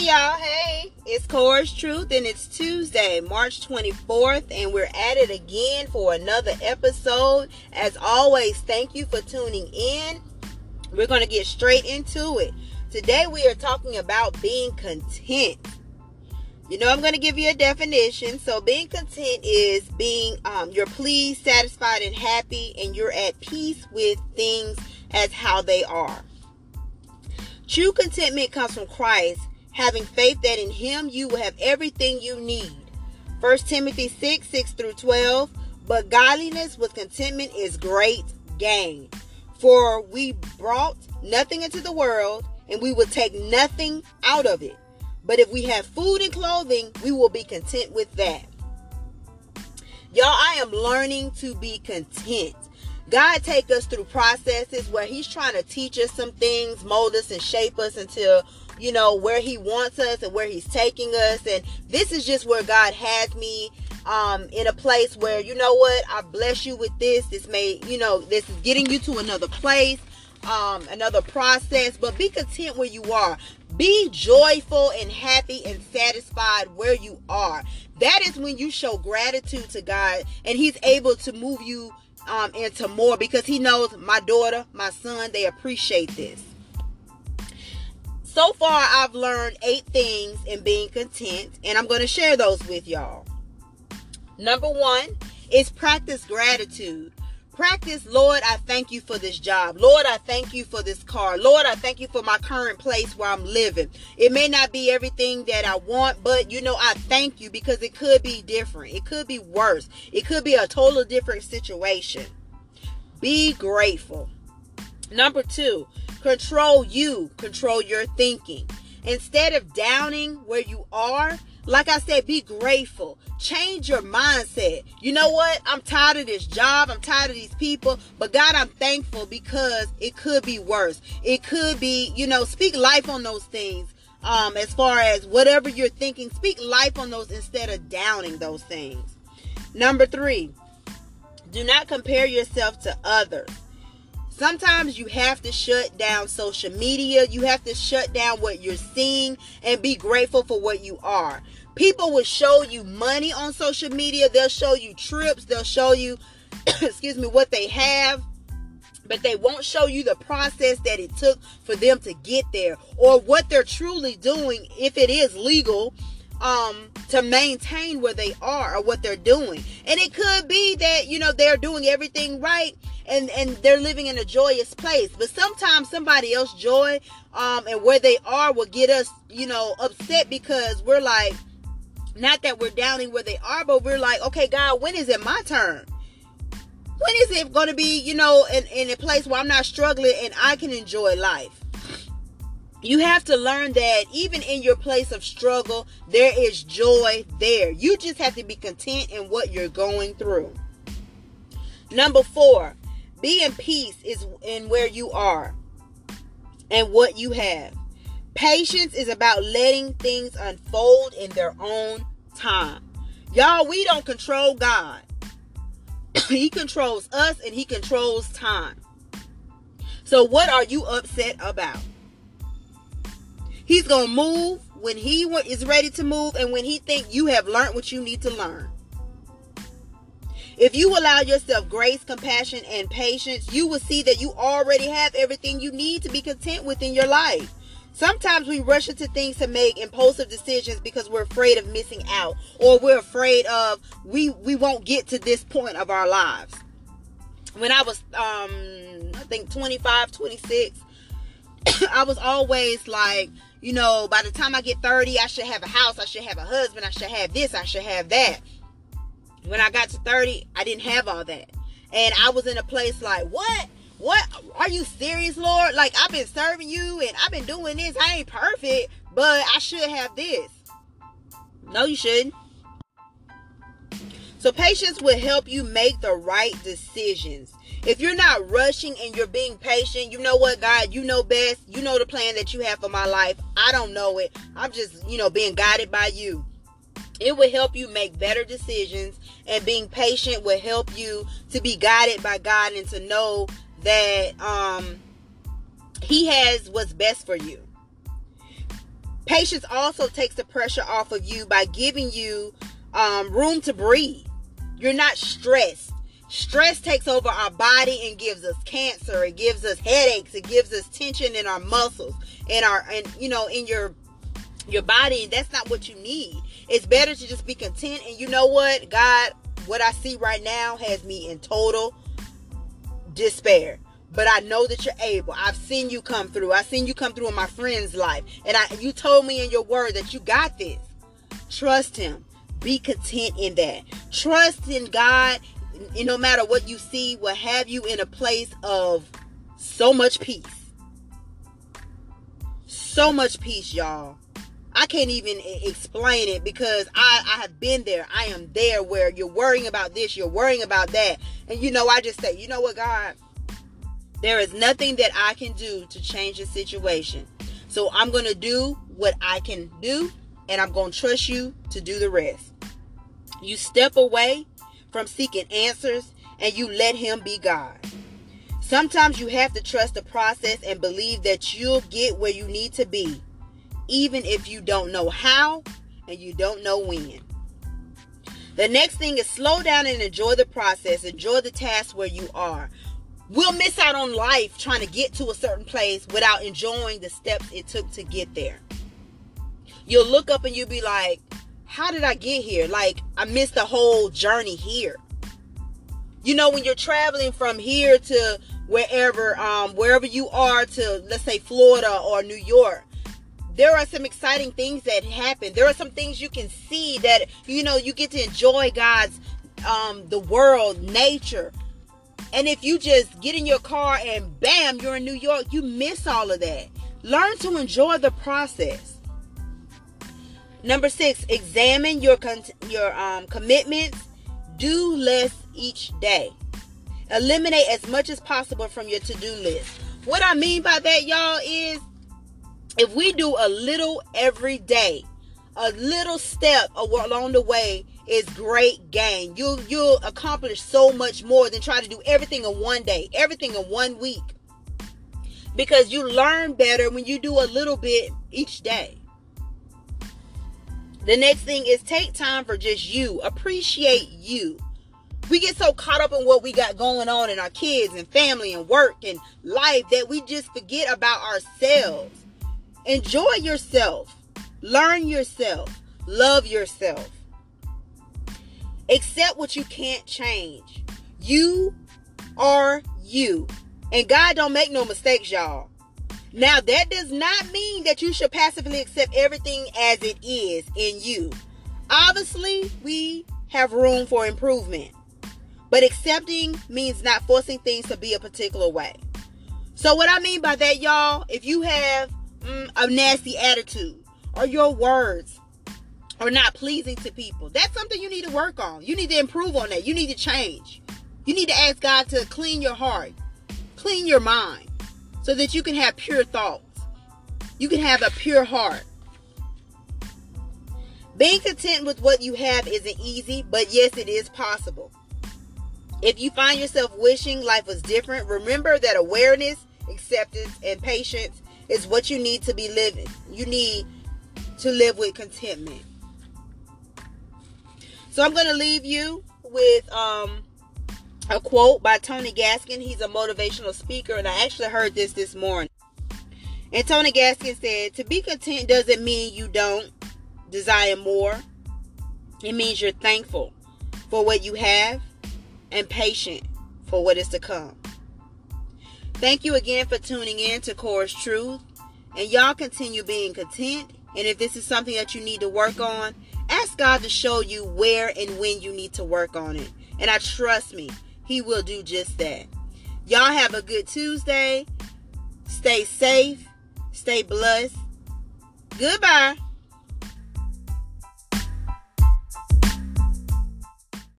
Hey y'all, hey, it's Core's Truth and it's Tuesday, March 24th, and we're at it again for another episode. As always, thank you for tuning in. We're going to get straight into it. Today we are talking about being content. You know, I'm going to give you a definition. So, being content is being, um, you're pleased, satisfied, and happy, and you're at peace with things as how they are. True contentment comes from Christ having faith that in him you will have everything you need. 1 Timothy 6 6 through 12. But godliness with contentment is great gain. For we brought nothing into the world, and we will take nothing out of it. But if we have food and clothing, we will be content with that. Y'all, I am learning to be content. God take us through processes where he's trying to teach us some things, mold us and shape us until you know, where he wants us and where he's taking us. And this is just where God has me um in a place where you know what I bless you with this. This may you know this is getting you to another place um another process. But be content where you are. Be joyful and happy and satisfied where you are. That is when you show gratitude to God and he's able to move you um into more because he knows my daughter my son they appreciate this so far, I've learned eight things in being content, and I'm going to share those with y'all. Number one is practice gratitude. Practice, Lord, I thank you for this job. Lord, I thank you for this car. Lord, I thank you for my current place where I'm living. It may not be everything that I want, but you know, I thank you because it could be different. It could be worse. It could be a total different situation. Be grateful. Number two, control you, control your thinking. Instead of downing where you are, like I said, be grateful. Change your mindset. You know what? I'm tired of this job. I'm tired of these people. But God, I'm thankful because it could be worse. It could be, you know, speak life on those things. Um, as far as whatever you're thinking, speak life on those instead of downing those things. Number three, do not compare yourself to others. Sometimes you have to shut down social media. You have to shut down what you're seeing and be grateful for what you are. People will show you money on social media. They'll show you trips. They'll show you, excuse me, what they have. But they won't show you the process that it took for them to get there or what they're truly doing if it is legal um to maintain where they are or what they're doing. And it could be that, you know, they're doing everything right and and they're living in a joyous place. But sometimes somebody else joy um and where they are will get us, you know, upset because we're like not that we're downing where they are, but we're like, okay, God, when is it my turn? When is it going to be, you know, in, in a place where I'm not struggling and I can enjoy life? you have to learn that even in your place of struggle, there is joy there. You just have to be content in what you're going through. Number four, be in peace is in where you are and what you have. Patience is about letting things unfold in their own time. Y'all, we don't control God. he controls us and he controls time. So what are you upset about? He's going to move when he is ready to move and when he think you have learned what you need to learn. If you allow yourself grace, compassion, and patience, you will see that you already have everything you need to be content within your life. Sometimes we rush into things to make impulsive decisions because we're afraid of missing out or we're afraid of we we won't get to this point of our lives. When I was um I think 25, 26, I was always like you know, by the time I get 30, I should have a house, I should have a husband, I should have this, I should have that. When I got to 30, I didn't have all that. And I was in a place like, what? What? Are you serious, Lord? Like, I've been serving you and I've been doing this. I ain't perfect, but I should have this. No, you shouldn't. So, patience will help you make the right decisions. If you're not rushing and you're being patient, you know what, God, you know best. You know the plan that you have for my life. I don't know it. I'm just, you know, being guided by you. It will help you make better decisions, and being patient will help you to be guided by God and to know that um, He has what's best for you. Patience also takes the pressure off of you by giving you um, room to breathe. You're not stressed. Stress takes over our body and gives us cancer. It gives us headaches. It gives us tension in our muscles and our and you know in your your body. That's not what you need. It's better to just be content. And you know what, God, what I see right now has me in total despair but I know that you're able. I've seen you come through. I've seen you come through in my friend's life. And I you told me in your word that you got this. Trust him. Be content in that. Trust in God. And no matter what you see, will have you in a place of so much peace. So much peace, y'all. I can't even explain it because I, I have been there. I am there where you're worrying about this, you're worrying about that. And you know, I just say, you know what, God? There is nothing that I can do to change the situation. So I'm going to do what I can do, and I'm going to trust you to do the rest. You step away from seeking answers and you let Him be God. Sometimes you have to trust the process and believe that you'll get where you need to be, even if you don't know how and you don't know when. The next thing is slow down and enjoy the process. Enjoy the task where you are we'll miss out on life trying to get to a certain place without enjoying the steps it took to get there. You'll look up and you'll be like, how did I get here? Like, I missed the whole journey here. You know, when you're traveling from here to wherever, um, wherever you are to, let's say, Florida or New York, there are some exciting things that happen. There are some things you can see that, you know, you get to enjoy God's, um, the world, nature, and if you just get in your car and bam, you're in New York, you miss all of that. Learn to enjoy the process. Number six, examine your con- your um, commitments. Do less each day. Eliminate as much as possible from your to-do list. What I mean by that, y'all, is if we do a little every day, a little step along the way is great gain. You you'll accomplish so much more than try to do everything in one day, everything in one week. Because you learn better when you do a little bit each day. The next thing is take time for just you. Appreciate you. We get so caught up in what we got going on in our kids and family and work and life that we just forget about ourselves. Enjoy yourself. Learn yourself. Love yourself. Accept what you can't change. You are you. And God don't make no mistakes, y'all. Now, that does not mean that you should passively accept everything as it is in you. Obviously, we have room for improvement. But accepting means not forcing things to be a particular way. So, what I mean by that, y'all, if you have mm, a nasty attitude, or your words are not pleasing to people. That's something you need to work on. You need to improve on that. You need to change. You need to ask God to clean your heart, clean your mind, so that you can have pure thoughts. You can have a pure heart. Being content with what you have isn't easy, but yes, it is possible. If you find yourself wishing life was different, remember that awareness, acceptance, and patience is what you need to be living. You need to live with contentment. So I'm going to leave you with um, a quote by Tony Gaskin. He's a motivational speaker, and I actually heard this this morning. And Tony Gaskin said, To be content doesn't mean you don't desire more, it means you're thankful for what you have and patient for what is to come. Thank you again for tuning in to Chorus Truth. And y'all continue being content and if this is something that you need to work on, ask God to show you where and when you need to work on it. And I trust me, He will do just that. Y'all have a good Tuesday. Stay safe. Stay blessed. Goodbye.